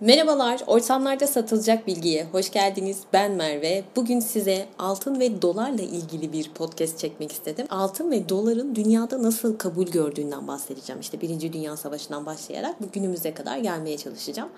Merhabalar, ortamlarda satılacak bilgiye hoş geldiniz. Ben Merve. Bugün size altın ve dolarla ilgili bir podcast çekmek istedim. Altın ve doların dünyada nasıl kabul gördüğünden bahsedeceğim. İşte Birinci Dünya Savaşı'ndan başlayarak bu günümüze kadar gelmeye çalışacağım.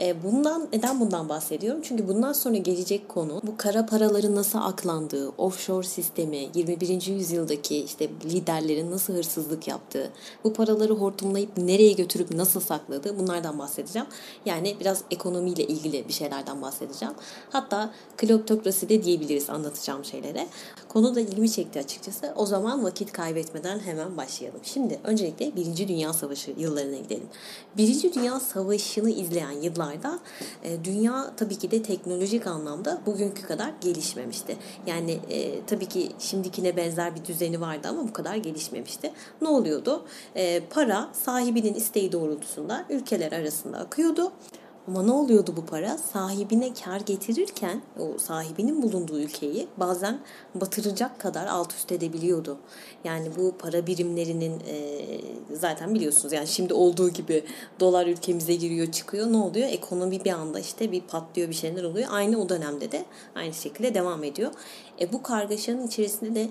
E, bundan neden bundan bahsediyorum? Çünkü bundan sonra gelecek konu bu kara paraların nasıl aklandığı, offshore sistemi, 21. yüzyıldaki işte liderlerin nasıl hırsızlık yaptığı, bu paraları hortumlayıp nereye götürüp nasıl sakladığı bunlardan bahsedeceğim. Yani biraz biraz ekonomiyle ilgili bir şeylerden bahsedeceğim. Hatta kleptokrasi de diyebiliriz anlatacağım şeylere. Konu da ilgimi çekti açıkçası. O zaman vakit kaybetmeden hemen başlayalım. Şimdi öncelikle Birinci Dünya Savaşı yıllarına gidelim. Birinci Dünya Savaşı'nı izleyen yıllarda e, dünya tabii ki de teknolojik anlamda bugünkü kadar gelişmemişti. Yani e, tabii ki şimdikine benzer bir düzeni vardı ama bu kadar gelişmemişti. Ne oluyordu? E, para sahibinin isteği doğrultusunda ülkeler arasında akıyordu. Ama ne oluyordu bu para? Sahibine kar getirirken o sahibinin bulunduğu ülkeyi bazen batıracak kadar alt üst edebiliyordu. Yani bu para birimlerinin e, zaten biliyorsunuz yani şimdi olduğu gibi dolar ülkemize giriyor çıkıyor ne oluyor? Ekonomi bir anda işte bir patlıyor bir şeyler oluyor. Aynı o dönemde de aynı şekilde devam ediyor. E, bu kargaşanın içerisinde de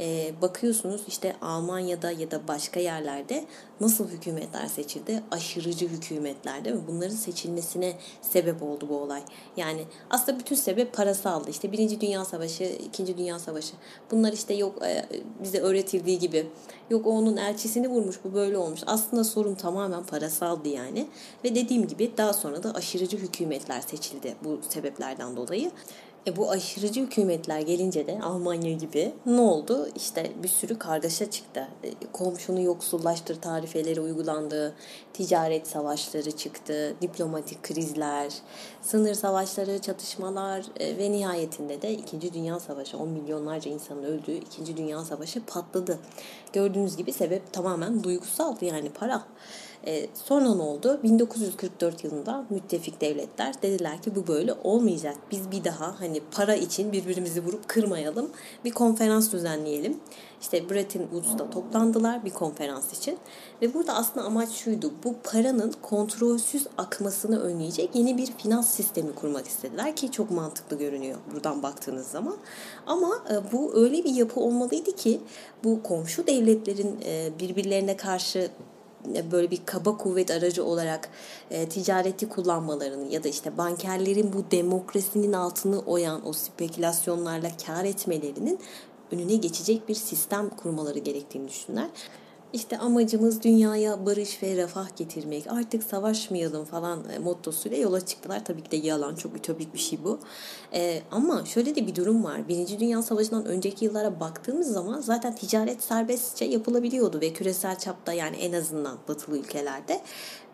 e, bakıyorsunuz işte Almanya'da ya da başka yerlerde nasıl hükümetler seçildi? Aşırıcı hükümetler değil mi? Bunların seçilmesine sebep oldu bu olay. Yani aslında bütün sebep parasaldı. İşte Birinci Dünya Savaşı, İkinci Dünya Savaşı. Bunlar işte yok e, bize öğretildiği gibi. Yok o onun elçisini vurmuş bu böyle olmuş. Aslında sorun tamamen parasaldı yani. Ve dediğim gibi daha sonra da aşırıcı hükümetler seçildi bu sebeplerden dolayı. E bu aşırıcı hükümetler gelince de Almanya gibi ne oldu? İşte bir sürü kargaşa çıktı. E, komşunu yoksullaştır tarifeleri uygulandı. Ticaret savaşları çıktı. Diplomatik krizler, sınır savaşları, çatışmalar e, ve nihayetinde de 2. Dünya Savaşı 10 milyonlarca insanın öldüğü 2. Dünya Savaşı patladı. Gördüğünüz gibi sebep tamamen duygusaldı yani para. E, sonra ne oldu? 1944 yılında müttefik devletler dediler ki bu böyle olmayacak. Biz bir daha hani para için birbirimizi vurup kırmayalım. Bir konferans düzenleyelim. İşte Bretton Woods'ta toplandılar bir konferans için. Ve burada aslında amaç şuydu. Bu paranın kontrolsüz akmasını önleyecek yeni bir finans sistemi kurmak istediler ki çok mantıklı görünüyor buradan baktığınız zaman. Ama e, bu öyle bir yapı olmalıydı ki bu komşu devletlerin e, birbirlerine karşı böyle bir kaba kuvvet aracı olarak e, ticareti kullanmalarını ya da işte bankerlerin bu demokrasinin altını oyan o spekülasyonlarla kar etmelerinin önüne geçecek bir sistem kurmaları gerektiğini düşünürler. İşte amacımız dünyaya barış ve refah getirmek. Artık savaşmayalım falan e, mottosuyla yola çıktılar. Tabii ki de yalan, çok ütopik bir şey bu. Ee, ama şöyle de bir durum var. Birinci Dünya Savaşı'ndan önceki yıllara baktığımız zaman zaten ticaret serbestçe yapılabiliyordu ve küresel çapta yani en azından batılı ülkelerde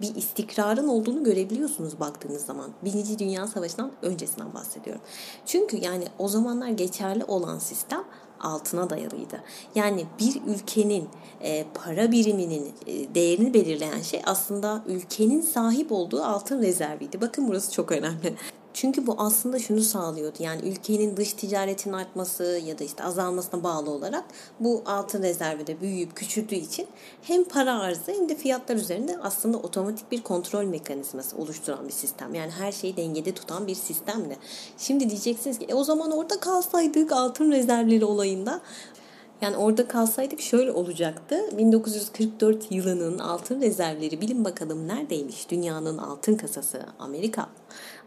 bir istikrarın olduğunu görebiliyorsunuz baktığınız zaman. Birinci Dünya Savaşı'ndan öncesinden bahsediyorum. Çünkü yani o zamanlar geçerli olan sistem altına dayalıydı. Yani bir ülkenin e, para biriminin e, değerini belirleyen şey aslında ülkenin sahip olduğu altın rezerviydi. Bakın burası çok önemli. Çünkü bu aslında şunu sağlıyordu. Yani ülkenin dış ticaretin artması ya da işte azalmasına bağlı olarak bu altın rezervi de büyüyüp küçüldüğü için hem para arzı hem de fiyatlar üzerinde aslında otomatik bir kontrol mekanizması oluşturan bir sistem. Yani her şeyi dengede tutan bir sistemdi. Şimdi diyeceksiniz ki e o zaman orada kalsaydık altın rezervleri olayında yani orada kalsaydık şöyle olacaktı. 1944 yılının altın rezervleri bilin bakalım neredeymiş? Dünyanın altın kasası Amerika.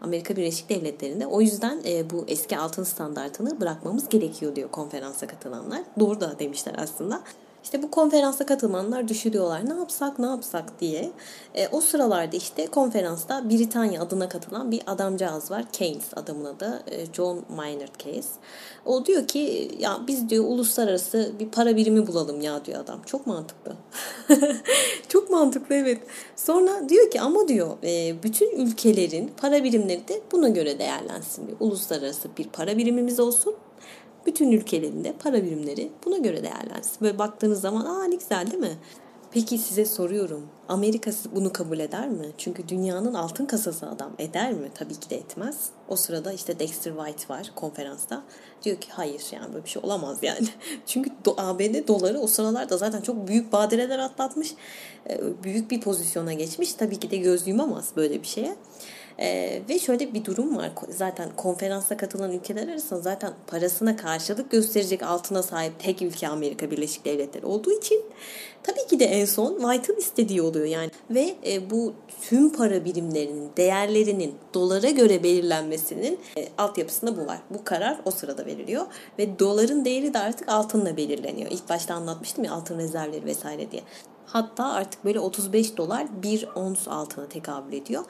Amerika Birleşik Devletleri'nde. O yüzden e, bu eski altın standartını bırakmamız gerekiyor diyor konferansa katılanlar. Doğru da demişler aslında. İşte bu konferansa katılanlar düşünüyorlar ne yapsak ne yapsak diye. E, o sıralarda işte konferansta Britanya adına katılan bir adamcağız var. Keynes adamına da e, John Maynard Keynes. O diyor ki ya biz diyor uluslararası bir para birimi bulalım ya diyor adam. Çok mantıklı. Çok mantıklı evet. Sonra diyor ki ama diyor e, bütün ülkelerin para birimleri de buna göre değerlensin diyor. Uluslararası bir para birimimiz olsun bütün ülkelerinde para birimleri buna göre değerlensin. Böyle baktığınız zaman aa ne güzel değil mi? Peki size soruyorum. Amerika bunu kabul eder mi? Çünkü dünyanın altın kasası adam eder mi? Tabii ki de etmez. O sırada işte Dexter White var konferansta. Diyor ki hayır yani böyle bir şey olamaz yani. Çünkü ABD doları o sıralarda zaten çok büyük badireler atlatmış. Ee, büyük bir pozisyona geçmiş. Tabii ki de göz yumamaz böyle bir şeye. Ee, ve şöyle bir durum var. Zaten konferansa katılan ülkeler arasında zaten parasına karşılık gösterecek altına sahip tek ülke Amerika Birleşik Devletleri olduğu için tabii ki de en son White'ın istediği oluyor yani. Ve e, bu tüm para birimlerinin değerlerinin dolara göre belirlenmesinin e, altyapısında bu var. Bu karar o sırada veriliyor ve doların değeri de artık altınla belirleniyor. İlk başta anlatmıştım ya altın rezervleri vesaire diye. Hatta artık böyle 35 dolar bir ons altına tekabül ediyor.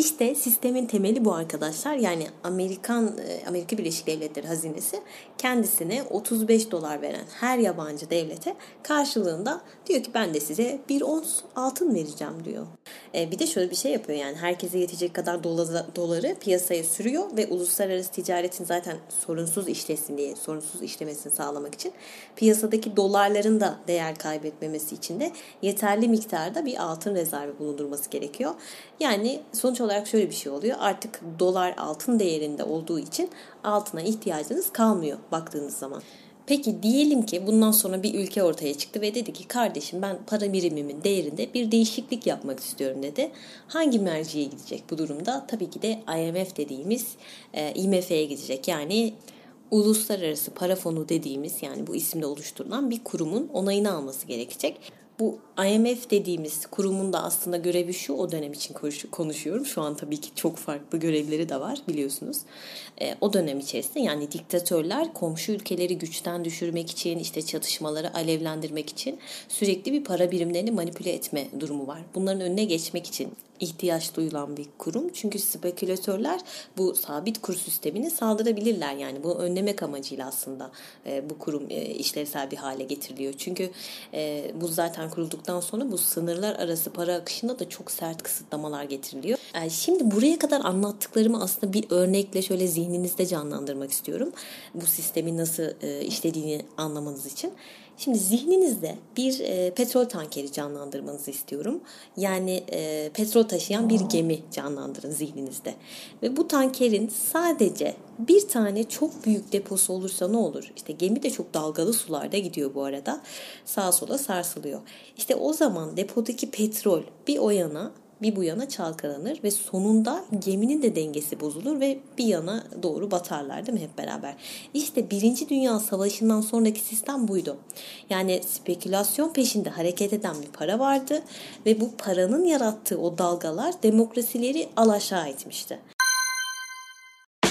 İşte sistemin temeli bu arkadaşlar. Yani Amerikan e, Amerika Birleşik Devletleri hazinesi kendisine 35 dolar veren her yabancı devlete karşılığında diyor ki ben de size bir ons altın vereceğim diyor. E, bir de şöyle bir şey yapıyor yani herkese yetecek kadar doları piyasaya sürüyor ve uluslararası ticaretin zaten sorunsuz işlesin diye sorunsuz işlemesini sağlamak için piyasadaki dolarların da değer kaybetmemesi için de yeterli miktarda bir altın rezervi bulundurması gerekiyor. Yani sonuç olarak şöyle bir şey oluyor. Artık dolar altın değerinde olduğu için altına ihtiyacınız kalmıyor baktığınız zaman. Peki diyelim ki bundan sonra bir ülke ortaya çıktı ve dedi ki kardeşim ben para birimimin değerinde bir değişiklik yapmak istiyorum dedi. Hangi merciye gidecek bu durumda? Tabii ki de IMF dediğimiz e, IMF'ye gidecek. Yani uluslararası para fonu dediğimiz yani bu isimde oluşturulan bir kurumun onayını alması gerekecek. Bu IMF dediğimiz kurumun da aslında görevi şu o dönem için konuşuyorum. Şu an tabii ki çok farklı görevleri de var biliyorsunuz. E, o dönem içerisinde yani diktatörler komşu ülkeleri güçten düşürmek için işte çatışmaları alevlendirmek için sürekli bir para birimlerini manipüle etme durumu var. Bunların önüne geçmek için ihtiyaç duyulan bir kurum. Çünkü spekülatörler bu sabit kur sistemini saldırabilirler. Yani bu önlemek amacıyla aslında e, bu kurum e, işlevsel bir hale getiriliyor. Çünkü e, bu zaten kurulduktan sonra bu sınırlar arası para akışında da çok sert kısıtlamalar getiriliyor. E, şimdi buraya kadar anlattıklarımı aslında bir örnekle şöyle zihninizde canlandırmak istiyorum. Bu sistemin nasıl e, işlediğini anlamanız için. Şimdi zihninizde bir e, petrol tankeri canlandırmanızı istiyorum. Yani e, petrol taşıyan bir gemi canlandırın zihninizde. Ve bu tankerin sadece bir tane çok büyük deposu olursa ne olur? İşte gemi de çok dalgalı sularda gidiyor bu arada. Sağa sola sarsılıyor. İşte o zaman depodaki petrol bir o yana bir bu yana çalkalanır ve sonunda geminin de dengesi bozulur ve bir yana doğru batarlar değil mi hep beraber? İşte Birinci Dünya Savaşı'ndan sonraki sistem buydu. Yani spekülasyon peşinde hareket eden bir para vardı ve bu paranın yarattığı o dalgalar demokrasileri alaşağı etmişti.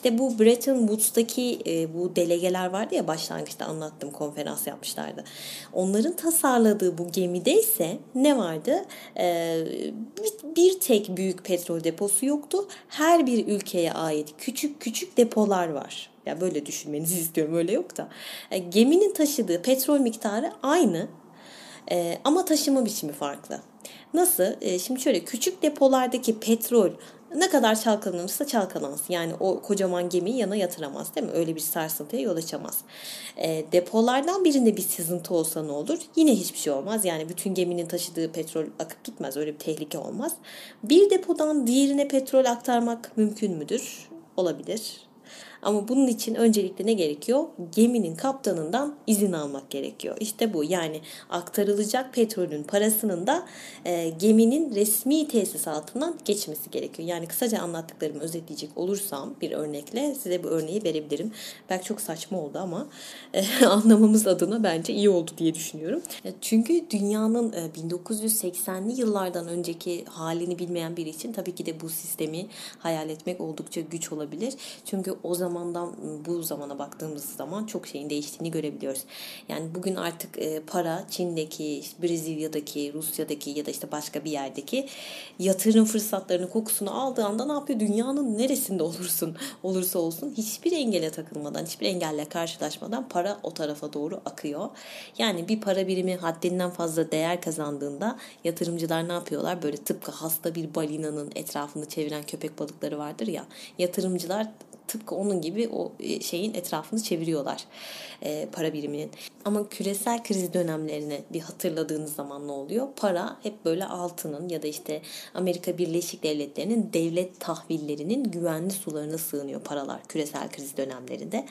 İşte bu Bretton Woods'taki e, bu delegeler vardı ya başlangıçta anlattım konferans yapmışlardı. Onların tasarladığı bu gemide ise ne vardı? E, bir, bir tek büyük petrol deposu yoktu. Her bir ülkeye ait küçük küçük depolar var. Ya böyle düşünmenizi istiyorum öyle yok da. E, geminin taşıdığı petrol miktarı aynı e, ama taşıma biçimi farklı. Nasıl? E, şimdi şöyle küçük depolardaki petrol ne kadar çalkalanırsa çalkalansın. Yani o kocaman gemiyi yana yatıramaz değil mi? Öyle bir sarsıntıya yol açamaz. E, depolardan birinde bir sızıntı olsa ne olur? Yine hiçbir şey olmaz. Yani bütün geminin taşıdığı petrol akıp gitmez. Öyle bir tehlike olmaz. Bir depodan diğerine petrol aktarmak mümkün müdür? Olabilir. Ama bunun için öncelikle ne gerekiyor? Geminin kaptanından izin almak gerekiyor. İşte bu yani aktarılacak petrolün parasının da e, geminin resmi tesisatından geçmesi gerekiyor. Yani kısaca anlattıklarımı özetleyecek olursam bir örnekle size bu örneği verebilirim. Belki çok saçma oldu ama e, anlamamız adına bence iyi oldu diye düşünüyorum. E, çünkü dünyanın e, 1980'li yıllardan önceki halini bilmeyen biri için tabii ki de bu sistemi hayal etmek oldukça güç olabilir. Çünkü o zaman zamandan bu zamana baktığımız zaman çok şeyin değiştiğini görebiliyoruz. Yani bugün artık e, para Çin'deki, Brezilya'daki, Rusya'daki ya da işte başka bir yerdeki yatırım fırsatlarını kokusunu aldığı anda ne yapıyor? Dünyanın neresinde olursun olursa olsun hiçbir engele takılmadan, hiçbir engelle karşılaşmadan para o tarafa doğru akıyor. Yani bir para birimi haddinden fazla değer kazandığında yatırımcılar ne yapıyorlar? Böyle tıpkı hasta bir balinanın etrafını çeviren köpek balıkları vardır ya. Yatırımcılar tıpkı onun gibi o e, şeyin etrafını çeviriyorlar e, para biriminin. Ama küresel kriz dönemlerini bir hatırladığınız zaman ne oluyor? Para hep böyle altının ya da işte Amerika Birleşik Devletleri'nin devlet tahvillerinin güvenli sularına sığınıyor paralar küresel kriz dönemlerinde.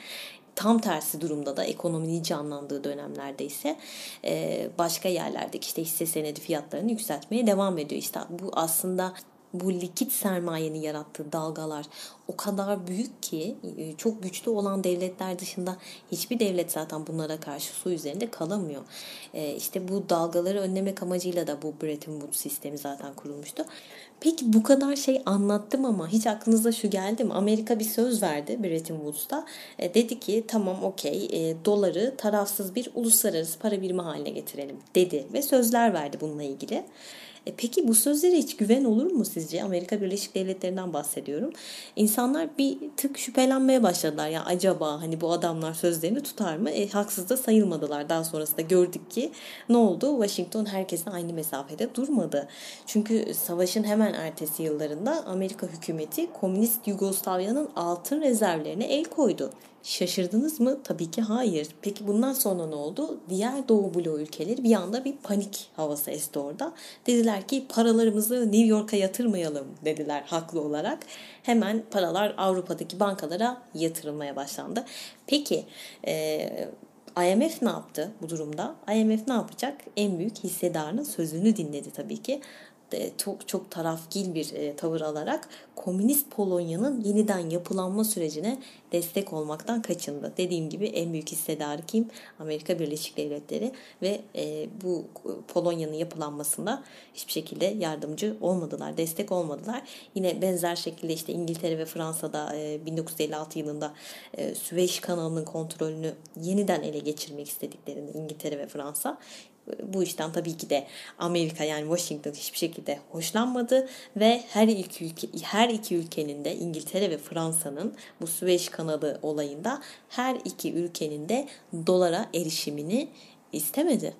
Tam tersi durumda da ekonominin canlandığı dönemlerde ise e, başka yerlerdeki işte hisse senedi fiyatlarını yükseltmeye devam ediyor. İşte bu aslında bu likit sermayenin yarattığı dalgalar o kadar büyük ki e, çok güçlü olan devletler dışında hiçbir devlet zaten bunlara karşı su üzerinde kalamıyor. E, işte bu dalgaları önlemek amacıyla da bu Bretton Woods sistemi zaten kurulmuştu. Peki bu kadar şey anlattım ama hiç aklınıza şu geldi mi? Amerika bir söz verdi Bretton Woods'ta. E, dedi ki tamam okey e, doları tarafsız bir uluslararası para birimi haline getirelim dedi ve sözler verdi bununla ilgili. E peki bu sözlere hiç güven olur mu sizce? Amerika Birleşik Devletleri'nden bahsediyorum. İnsanlar bir tık şüphelenmeye başladılar. Ya acaba hani bu adamlar sözlerini tutar mı? E, haksız da sayılmadılar. Daha sonrasında gördük ki ne oldu? Washington herkesle aynı mesafede durmadı. Çünkü savaşın hemen ertesi yıllarında Amerika hükümeti komünist Yugoslavya'nın altın rezervlerine el koydu. Şaşırdınız mı? Tabii ki hayır. Peki bundan sonra ne oldu? Diğer Doğu bloğu ülkeleri bir anda bir panik havası esti orada. Dediler ki paralarımızı New York'a yatırmayalım dediler haklı olarak. Hemen paralar Avrupa'daki bankalara yatırılmaya başlandı. Peki e, IMF ne yaptı bu durumda? IMF ne yapacak? En büyük hissedarının sözünü dinledi tabii ki çok çok tarafgil bir e, tavır alarak komünist Polonya'nın yeniden yapılanma sürecine destek olmaktan kaçındı. Dediğim gibi en büyük hissedarı kim? Amerika Birleşik Devletleri ve e, bu Polonya'nın yapılanmasında hiçbir şekilde yardımcı olmadılar, destek olmadılar. Yine benzer şekilde işte İngiltere ve Fransa'da e, 1956 yılında e, Süveyş kanalının kontrolünü yeniden ele geçirmek istediklerini İngiltere ve Fransa bu işten tabii ki de Amerika yani Washington hiçbir şekilde hoşlanmadı ve her iki ülke her iki ülkenin de İngiltere ve Fransa'nın bu Süveyş kanalı olayında her iki ülkenin de dolara erişimini istemedi.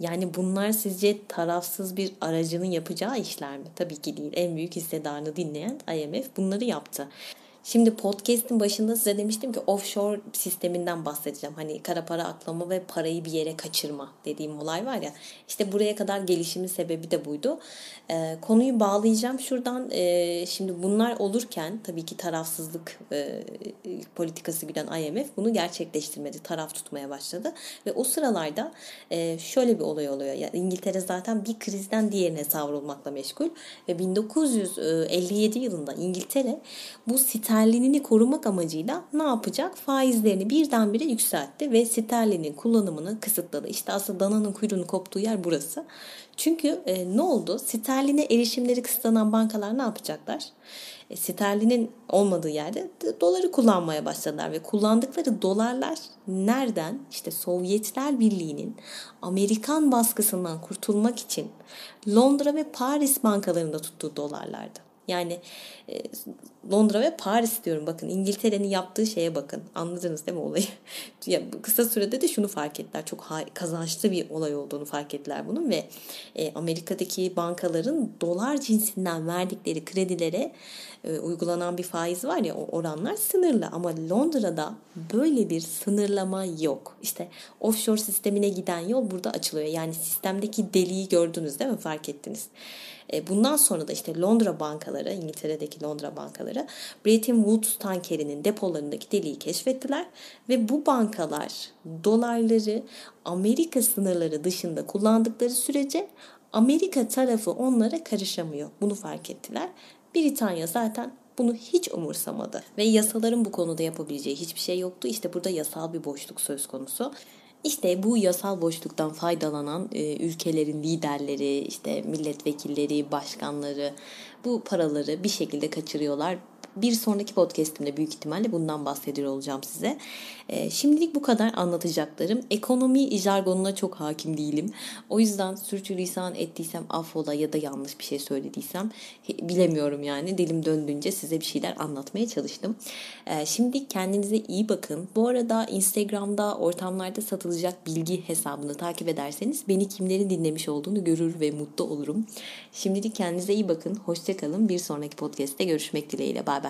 Yani bunlar sizce tarafsız bir aracının yapacağı işler mi? Tabii ki değil. En büyük hissedarını dinleyen IMF bunları yaptı. Şimdi podcast'in başında size demiştim ki offshore sisteminden bahsedeceğim. Hani kara para aklama ve parayı bir yere kaçırma dediğim olay var ya. İşte buraya kadar gelişimin sebebi de buydu. Ee, konuyu bağlayacağım şuradan. Ee, şimdi bunlar olurken tabii ki tarafsızlık e, politikası güden IMF bunu gerçekleştirmedi. Taraf tutmaya başladı. Ve o sıralarda e, şöyle bir olay oluyor. Yani İngiltere zaten bir krizden diğerine savrulmakla meşgul. Ve 1957 yılında İngiltere bu site sterlinini korumak amacıyla ne yapacak? Faizlerini birdenbire yükseltti ve sterlinin kullanımını kısıtladı. İşte aslında dananın kuyruğunu koptuğu yer burası. Çünkü e, ne oldu? Sterline erişimleri kısıtlanan bankalar ne yapacaklar? E, sterlinin olmadığı yerde doları kullanmaya başladılar ve kullandıkları dolarlar nereden? İşte Sovyetler Birliği'nin Amerikan baskısından kurtulmak için Londra ve Paris bankalarında tuttuğu dolarlardı. Yani e, Londra ve Paris diyorum bakın İngiltere'nin yaptığı şeye bakın. Anladınız değil mi olayı? ya, kısa sürede de şunu fark ettiler. Çok kazançlı bir olay olduğunu fark ettiler bunun ve e, Amerika'daki bankaların dolar cinsinden verdikleri kredilere e, uygulanan bir faiz var ya o oranlar sınırlı ama Londra'da böyle bir sınırlama yok. İşte offshore sistemine giden yol burada açılıyor. Yani sistemdeki deliği gördünüz değil mi? Fark ettiniz. E, bundan sonra da işte Londra bankaları, İngiltere'deki Londra bankaları Bretton Woods tankerinin depolarındaki deliği keşfettiler ve bu bankalar dolarları Amerika sınırları dışında kullandıkları sürece Amerika tarafı onlara karışamıyor. Bunu fark ettiler. Britanya zaten bunu hiç umursamadı ve yasaların bu konuda yapabileceği hiçbir şey yoktu. İşte burada yasal bir boşluk söz konusu. İşte bu yasal boşluktan faydalanan e, ülkelerin liderleri, işte milletvekilleri, başkanları bu paraları bir şekilde kaçırıyorlar. Bir sonraki podcastimde büyük ihtimalle bundan bahsediyor olacağım size. E, şimdilik bu kadar anlatacaklarım. Ekonomi jargonuna çok hakim değilim. O yüzden sürçülisan ettiysem affola ya da yanlış bir şey söylediysem bilemiyorum yani. Dilim döndüğünce size bir şeyler anlatmaya çalıştım. E, şimdi kendinize iyi bakın. Bu arada Instagram'da ortamlarda satılacak bilgi hesabını takip ederseniz beni kimlerin dinlemiş olduğunu görür ve mutlu olurum. Şimdilik kendinize iyi bakın. Hoşçakalın. Bir sonraki podcast'te görüşmek dileğiyle. Bay bay.